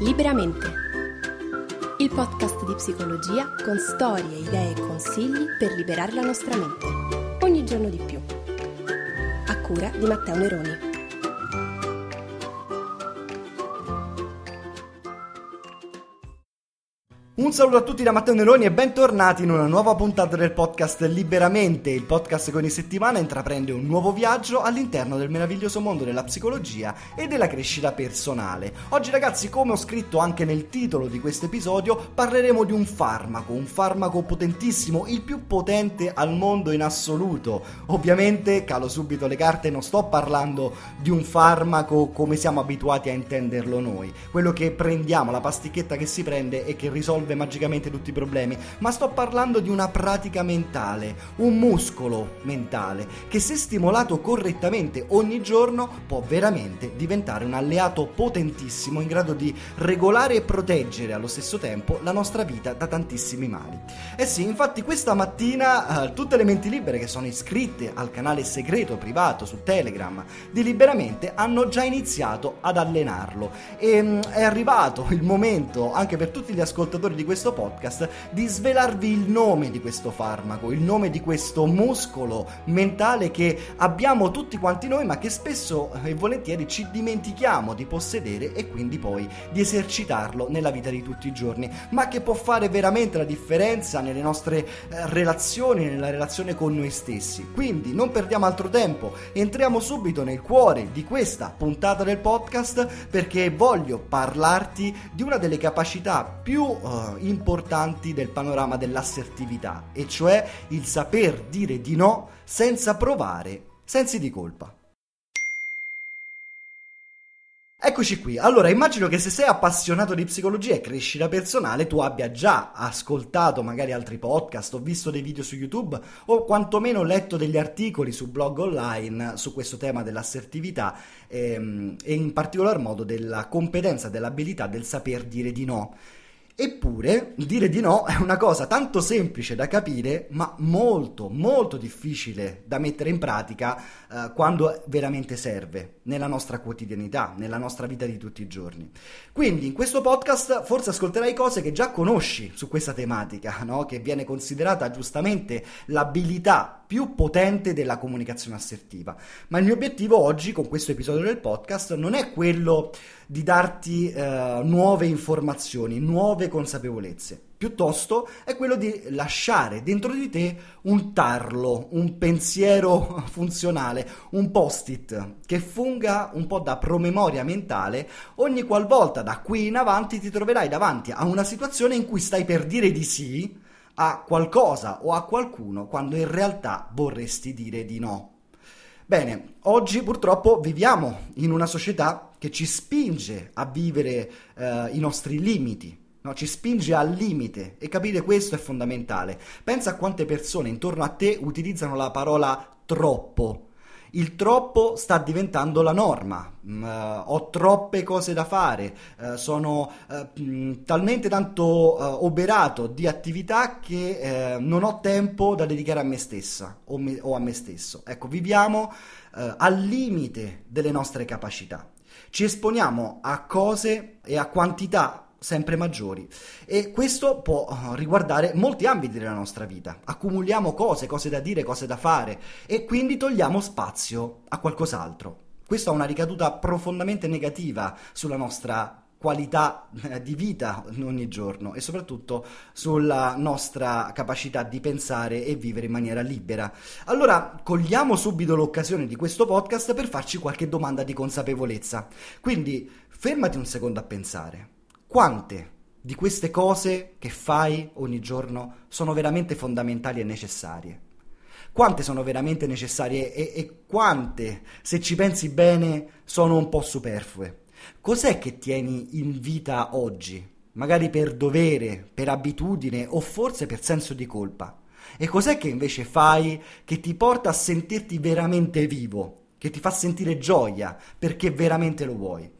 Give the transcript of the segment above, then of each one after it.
Liberamente. Il podcast di psicologia con storie, idee e consigli per liberare la nostra mente. Ogni giorno di più. A cura di Matteo Neroni. Un saluto a tutti da Matteo Neroni e bentornati in una nuova puntata del podcast Liberamente, il podcast che ogni settimana intraprende un nuovo viaggio all'interno del meraviglioso mondo della psicologia e della crescita personale. Oggi ragazzi, come ho scritto anche nel titolo di questo episodio, parleremo di un farmaco, un farmaco potentissimo, il più potente al mondo in assoluto. Ovviamente, calo subito le carte, non sto parlando di un farmaco come siamo abituati a intenderlo noi, quello che prendiamo, la pasticchetta che si prende e che risolve magicamente tutti i problemi, ma sto parlando di una pratica mentale, un muscolo mentale che se stimolato correttamente ogni giorno può veramente diventare un alleato potentissimo in grado di regolare e proteggere allo stesso tempo la nostra vita da tantissimi mali. Eh sì, infatti questa mattina eh, tutte le menti libere che sono iscritte al canale segreto privato su Telegram di Liberamente hanno già iniziato ad allenarlo e mh, è arrivato il momento anche per tutti gli ascoltatori di questo podcast di svelarvi il nome di questo farmaco, il nome di questo muscolo mentale che abbiamo tutti quanti noi, ma che spesso e volentieri ci dimentichiamo di possedere e quindi poi di esercitarlo nella vita di tutti i giorni, ma che può fare veramente la differenza nelle nostre eh, relazioni, nella relazione con noi stessi. Quindi non perdiamo altro tempo, entriamo subito nel cuore di questa puntata del podcast perché voglio parlarti di una delle capacità più uh, importanti del panorama dell'assertività, e cioè il saper dire di no senza provare sensi di colpa. Eccoci qui, allora immagino che se sei appassionato di psicologia e crescita personale tu abbia già ascoltato magari altri podcast o visto dei video su YouTube o quantomeno letto degli articoli su blog online su questo tema dell'assertività ehm, e in particolar modo della competenza, dell'abilità del saper dire di no. Eppure, dire di no è una cosa tanto semplice da capire, ma molto, molto difficile da mettere in pratica eh, quando veramente serve nella nostra quotidianità, nella nostra vita di tutti i giorni. Quindi, in questo podcast forse ascolterai cose che già conosci su questa tematica, no? che viene considerata giustamente l'abilità più potente della comunicazione assertiva. Ma il mio obiettivo oggi, con questo episodio del podcast, non è quello di darti eh, nuove informazioni, nuove consapevolezze. Piuttosto è quello di lasciare dentro di te un tarlo, un pensiero funzionale, un post-it che funga un po' da promemoria mentale ogni qualvolta da qui in avanti ti troverai davanti a una situazione in cui stai per dire di sì a qualcosa o a qualcuno quando in realtà vorresti dire di no. Bene, oggi purtroppo viviamo in una società che ci spinge a vivere eh, i nostri limiti, no? ci spinge al limite e capire questo è fondamentale. Pensa a quante persone intorno a te utilizzano la parola troppo il troppo sta diventando la norma. Mm, uh, ho troppe cose da fare, uh, sono uh, mh, talmente tanto oberato di attività che non ho tempo da dedicare a me stessa o, me, o a me stesso. Ecco, viviamo al limite delle nostre capacità. Ci esponiamo a cose e a quantità sempre maggiori e questo può eh, riguardare molti ambiti della nostra vita. Accumuliamo cose, cose da dire, cose da fare e quindi togliamo spazio a qualcos'altro. Questo ha una ricaduta profondamente negativa sulla nostra qualità eh, di vita ogni giorno e soprattutto sulla nostra capacità di pensare e vivere in maniera libera. Allora, cogliamo subito l'occasione di questo podcast per farci qualche domanda di consapevolezza. Quindi, fermati un secondo a pensare. Quante di queste cose che fai ogni giorno sono veramente fondamentali e necessarie? quante sono veramente necessarie e, e quante, se ci pensi bene, sono un po' superflue. Cos'è che tieni in vita oggi? Magari per dovere, per abitudine o forse per senso di colpa. E cos'è che invece fai che ti porta a sentirti veramente vivo, che ti fa sentire gioia perché veramente lo vuoi?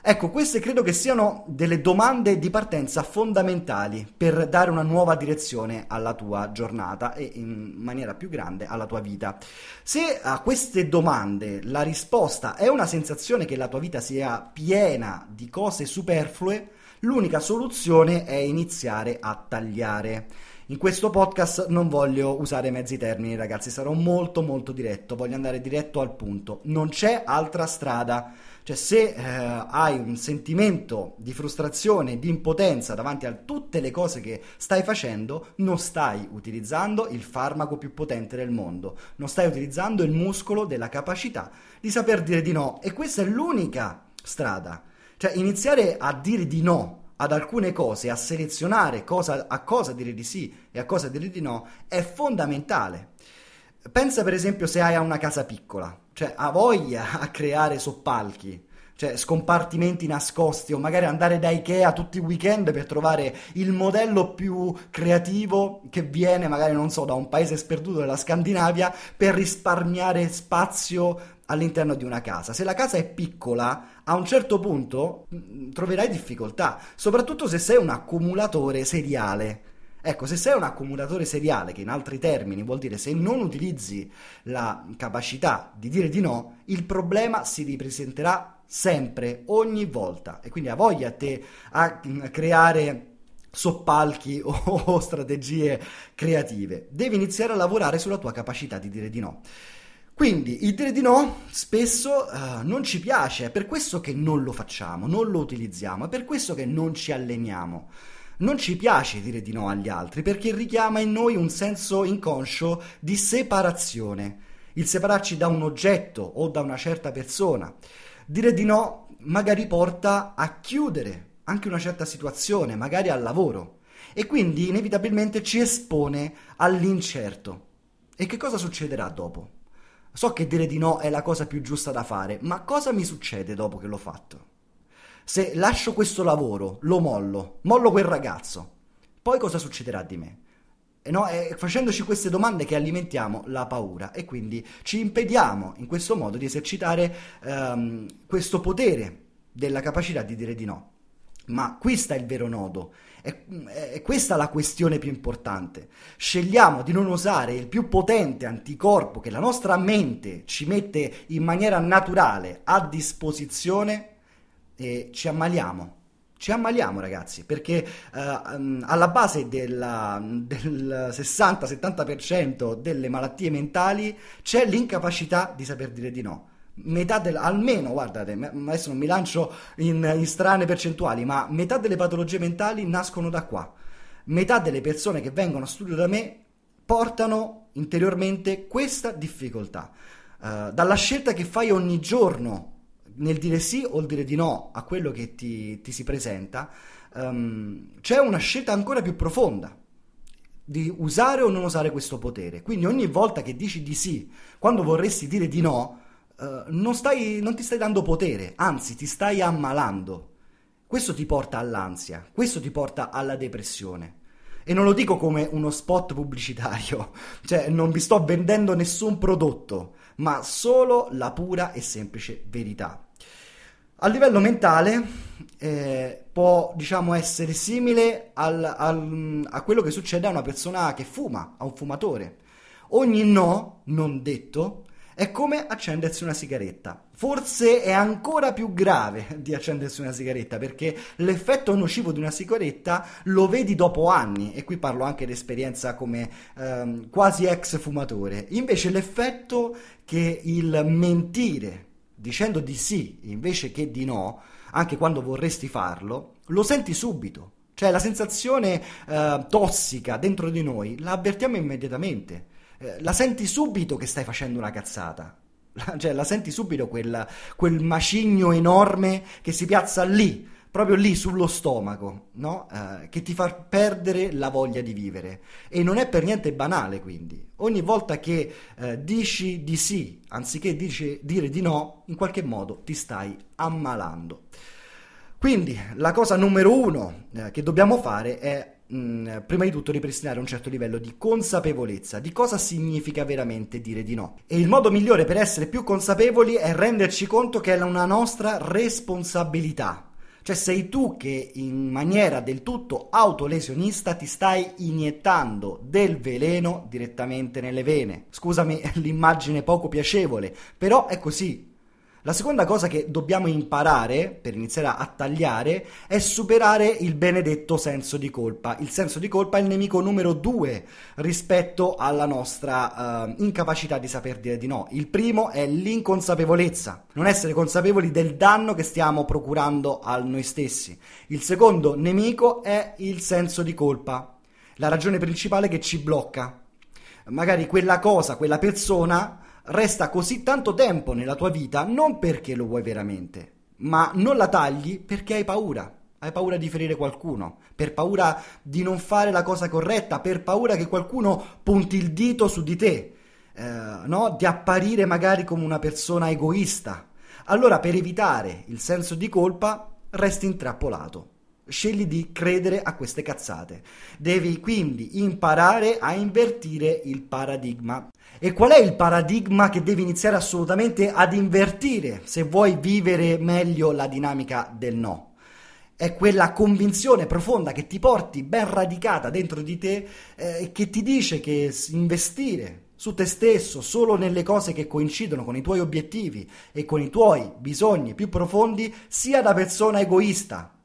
Ecco, queste credo che siano delle domande di partenza fondamentali per dare una nuova direzione alla tua giornata e in maniera più grande alla tua vita. Se a queste domande la risposta è una sensazione che la tua vita sia piena di cose superflue, l'unica soluzione è iniziare a tagliare. In questo podcast non voglio usare mezzi termini, ragazzi, sarò molto molto diretto, voglio andare diretto al punto. Non c'è altra strada. Cioè, se eh, hai un sentimento di frustrazione, di impotenza davanti a tutte le cose che stai facendo, non stai utilizzando il farmaco più potente del mondo, non stai utilizzando il muscolo della capacità di saper dire di no. E questa è l'unica strada. Cioè, iniziare a dire di no ad alcune cose, a selezionare cosa, a cosa dire di sì e a cosa dire di no, è fondamentale. Pensa per esempio se hai una casa piccola, cioè ha voglia a creare soppalchi, cioè scompartimenti nascosti o magari andare da Ikea tutti i weekend per trovare il modello più creativo che viene magari non so da un paese sperduto della Scandinavia per risparmiare spazio all'interno di una casa. Se la casa è piccola, a un certo punto mm, troverai difficoltà, soprattutto se sei un accumulatore seriale. Ecco, se sei un accumulatore seriale, che in altri termini vuol dire se non utilizzi la capacità di dire di no, il problema si ripresenterà sempre, ogni volta. E quindi ha voglia a te a creare soppalchi o strategie creative. Devi iniziare a lavorare sulla tua capacità di dire di no. Quindi il dire di no spesso uh, non ci piace, è per questo che non lo facciamo, non lo utilizziamo, è per questo che non ci alleniamo. Non ci piace dire di no agli altri perché richiama in noi un senso inconscio di separazione, il separarci da un oggetto o da una certa persona. Dire di no magari porta a chiudere anche una certa situazione, magari al lavoro, e quindi inevitabilmente ci espone all'incerto. E che cosa succederà dopo? So che dire di no è la cosa più giusta da fare, ma cosa mi succede dopo che l'ho fatto? Se lascio questo lavoro, lo mollo, mollo quel ragazzo, poi cosa succederà di me? E no, è facendoci queste domande che alimentiamo la paura e quindi ci impediamo in questo modo di esercitare um, questo potere della capacità di dire di no. Ma qui sta il vero nodo, è, è, questa la questione più importante. Scegliamo di non usare il più potente anticorpo che la nostra mente ci mette in maniera naturale a disposizione e ci ammaliamo. Ci ammaliamo ragazzi, perché uh, alla base della, del 60-70% delle malattie mentali c'è l'incapacità di saper dire di no. Metà del, almeno, guardate, adesso non mi lancio in, in strane percentuali, ma metà delle patologie mentali nascono da qua. Metà delle persone che vengono a studio da me portano interiormente questa difficoltà. Uh, dalla scelta che fai ogni giorno nel dire sì o dire di no a quello che ti, ti si presenta, um, c'è una scelta ancora più profonda di usare o non usare questo potere. Quindi ogni volta che dici di sì, quando vorresti dire di no, uh, non, stai, non ti stai dando potere, anzi ti stai ammalando. Questo ti porta all'ansia, questo ti porta alla depressione. E non lo dico come uno spot pubblicitario, cioè non vi sto vendendo nessun prodotto, ma solo la pura e semplice verità. A livello mentale eh, può diciamo essere simile al, al, a quello che succede a una persona che fuma, a un fumatore. Ogni no, non detto, è come accendersi una sigaretta. Forse è ancora più grave di accendersi una sigaretta perché l'effetto nocivo di una sigaretta lo vedi dopo anni e qui parlo anche di esperienza come ehm, quasi ex fumatore. Invece l'effetto che il mentire dicendo di sì invece che di no, anche quando vorresti farlo, lo senti subito. Cioè la sensazione eh, tossica dentro di noi la avvertiamo immediatamente. Eh, la senti subito che stai facendo una cazzata. cioè la senti subito quel, quel macigno enorme che si piazza lì proprio lì sullo stomaco, no? eh, che ti fa perdere la voglia di vivere. E non è per niente banale, quindi. Ogni volta che eh, dici di sì, anziché dici, dire di no, in qualche modo ti stai ammalando. Quindi la cosa numero uno eh, che dobbiamo fare è mm, prima di tutto ripristinare un certo livello di consapevolezza di cosa significa veramente dire di no. E il modo migliore per essere più consapevoli è renderci conto che è una nostra responsabilità cioè sei tu che in maniera del tutto autolesionista ti stai iniettando del veleno direttamente nelle vene. Scusami l'immagine poco piacevole, però è così. La seconda cosa che dobbiamo imparare per iniziare a tagliare è superare il benedetto senso di colpa. Il senso di colpa è il nemico numero due rispetto alla nostra uh, incapacità di saper dire di no. Il primo è l'inconsapevolezza, non essere consapevoli del danno che stiamo procurando a noi stessi. Il secondo nemico è il senso di colpa, la ragione principale che ci blocca. Magari quella cosa, quella persona resta così tanto tempo nella tua vita non perché lo vuoi veramente, ma non la tagli perché hai paura. Hai paura di ferire qualcuno, per paura di non fare la cosa corretta, per paura che qualcuno punti il dito su di te, eh, no? di apparire magari come una persona egoista. Allora, per evitare il senso di colpa, resti intrappolato. Scegli di credere a queste cazzate. Devi quindi imparare a invertire il paradigma. E qual è il paradigma che devi iniziare assolutamente ad invertire se vuoi vivere meglio la dinamica del no? È quella convinzione profonda che ti porti ben radicata dentro di te e eh, che ti dice che investire su te stesso solo nelle cose che coincidono con i tuoi obiettivi e con i tuoi bisogni più profondi sia da persona egoista,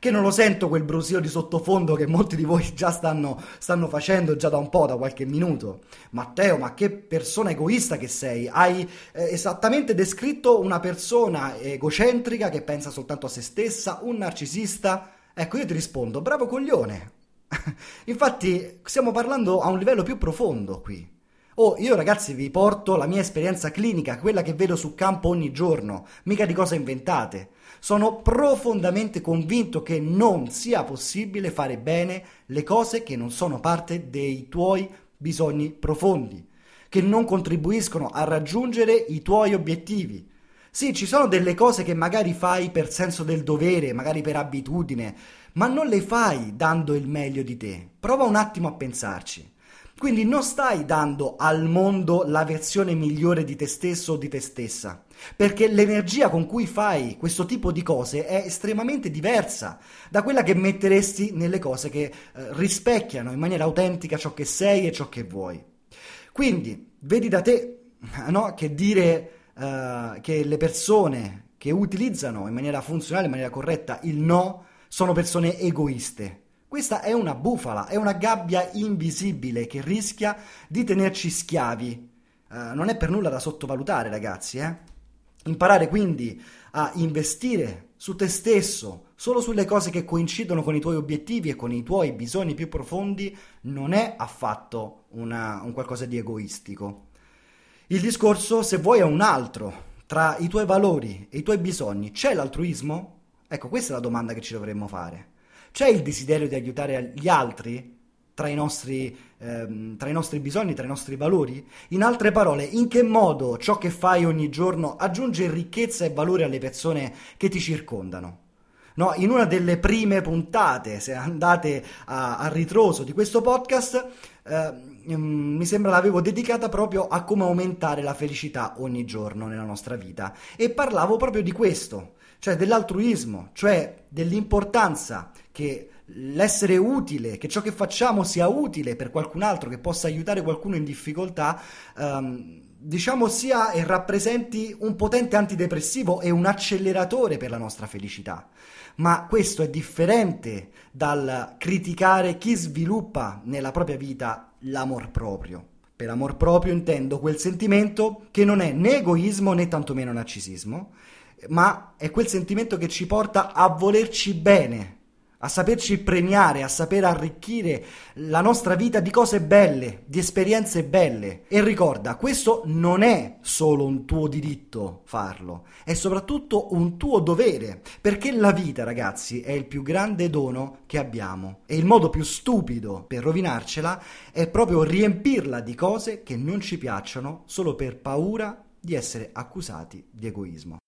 che non lo sento quel brusio di sottofondo che molti di voi già stanno, stanno facendo già da un po', da qualche minuto. Matteo, ma che persona egoista che sei! Hai eh, esattamente descritto una persona egocentrica che pensa soltanto a se stessa, un narcisista. Ecco, io ti rispondo, bravo coglione. Infatti, stiamo parlando a un livello più profondo qui. Oh, io ragazzi vi porto la mia esperienza clinica, quella che vedo sul campo ogni giorno, mica di cose inventate. Sono profondamente convinto che non sia possibile fare bene le cose che non sono parte dei tuoi bisogni profondi, che non contribuiscono a raggiungere i tuoi obiettivi. Sì, ci sono delle cose che magari fai per senso del dovere, magari per abitudine, ma non le fai dando il meglio di te. Prova un attimo a pensarci. Quindi non stai dando al mondo la versione migliore di te stesso o di te stessa, perché l'energia con cui fai questo tipo di cose è estremamente diversa da quella che metteresti nelle cose che eh, rispecchiano in maniera autentica ciò che sei e ciò che vuoi. Quindi, vedi da te no, che dire uh, che le persone che utilizzano in maniera funzionale, in maniera corretta il no, sono persone egoiste questa è una bufala, è una gabbia invisibile che rischia di tenerci schiavi. Uh, non è per nulla da sottovalutare, ragazzi. Eh? Imparare quindi a investire su te stesso, solo sulle cose che coincidono con i tuoi obiettivi e con i tuoi bisogni più profondi, non è affatto una, un qualcosa di egoistico. Il discorso, se vuoi, è un altro. Tra i tuoi valori e i tuoi bisogni c'è l'altruismo? Ecco, questa è la domanda che ci dovremmo fare. C'è il desiderio di aiutare gli altri tra i, nostri, ehm, tra i nostri bisogni, tra i nostri valori? In altre parole, in che modo ciò che fai ogni giorno aggiunge ricchezza e valore alle persone che ti circondano? No, in una delle prime puntate, se andate a, a ritroso di questo podcast, eh, mi sembra l'avevo dedicata proprio a come aumentare la felicità ogni giorno nella nostra vita e parlavo proprio di questo, cioè dell'altruismo, cioè dell'importanza che l'essere utile, che ciò che facciamo sia utile per qualcun altro, che possa aiutare qualcuno in difficoltà, um, diciamo sia e rappresenti un potente antidepressivo e un acceleratore per la nostra felicità. Ma questo è differente dal criticare chi sviluppa nella propria vita l'amor proprio. Per amor proprio intendo quel sentimento che non è né egoismo né tantomeno narcisismo, ma è quel sentimento che ci porta a volerci bene, a saperci premiare, a saper arricchire la nostra vita di cose belle, di esperienze belle. E ricorda, questo non è solo un tuo diritto farlo, è soprattutto un tuo dovere, perché la vita, ragazzi, è il più grande dono che abbiamo e il modo più stupido per rovinarcela è proprio riempirla di cose che non ci piacciono solo per paura di essere accusati di egoismo.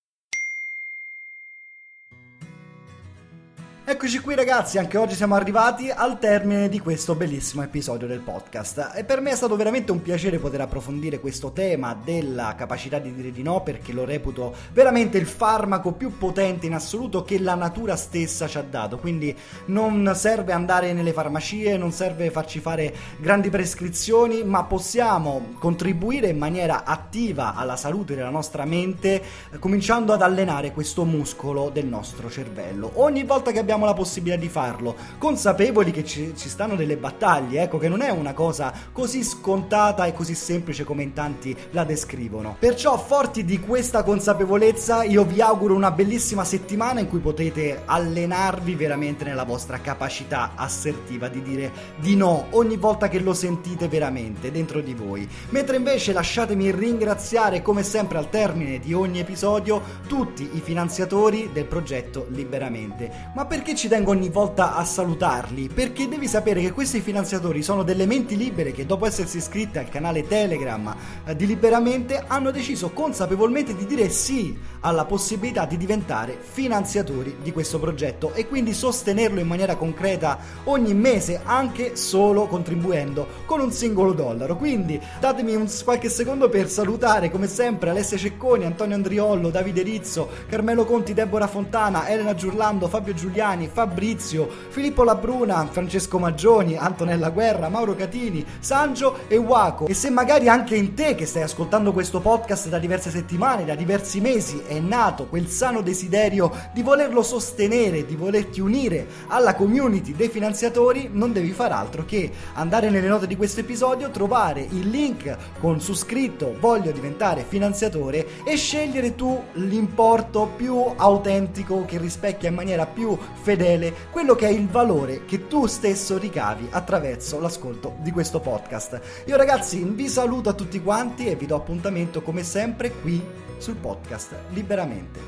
Eccoci qui ragazzi, anche oggi siamo arrivati al termine di questo bellissimo episodio del podcast e per me è stato veramente un piacere poter approfondire questo tema della capacità di dire di no perché lo reputo veramente il farmaco più potente in assoluto che la natura stessa ci ha dato, quindi non serve andare nelle farmacie, non serve farci fare grandi prescrizioni, ma possiamo contribuire in maniera attiva alla salute della nostra mente cominciando ad allenare questo muscolo del nostro cervello. Ogni volta che abbiamo abbiamo la possibilità di farlo, consapevoli che ci, ci, stanno delle battaglie, ecco che non è una cosa così scontata e così semplice come in tanti la descrivono. Perciò forti di questa consapevolezza io vi auguro una bellissima settimana in cui potete allenarvi veramente nella vostra capacità assertiva di dire di no ogni volta che lo sentite veramente dentro di voi. Mentre invece lasciatemi ringraziare come sempre al termine di ogni episodio tutti i finanziatori del progetto Liberamente. Ma per perché ci tengo ogni volta a salutarli? Perché devi sapere che questi finanziatori sono delle menti libere che dopo essersi iscritte al canale Telegram eh, di Liberamente hanno deciso consapevolmente di dire sì alla possibilità di diventare finanziatori di questo progetto e quindi sostenerlo in maniera concreta ogni mese anche solo contribuendo con un singolo dollaro. Quindi datemi un, qualche secondo per salutare come sempre Alessia Cecconi, Antonio Andriollo, Davide Rizzo, Carmelo Conti, Deborah Fontana, Elena Giurlando, Fabio Giuliani, Fabrizio, Filippo Labruna, Francesco Maggioni, Antonella Guerra, Mauro Catini, Sangio e Waco. E se magari anche in te che stai ascoltando questo podcast da diverse settimane, da diversi mesi, è nato quel sano desiderio di volerlo sostenere, di volerti unire alla community dei finanziatori, non devi far altro che andare nelle note di questo episodio, trovare il link con su scritto voglio diventare finanziatore e scegliere tu l'importo più autentico che rispecchia in maniera più fedele quello che è il valore che tu stesso ricavi attraverso l'ascolto di questo podcast. Io ragazzi vi saluto a tutti quanti e vi do appuntamento come sempre qui sul podcast Liberamente.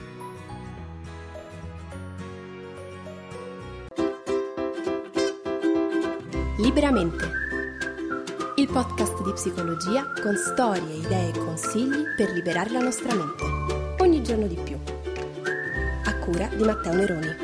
Liberamente. Il podcast di psicologia con storie, idee e consigli per liberare la nostra mente. Ogni giorno di più. A cura di Matteo Neroni.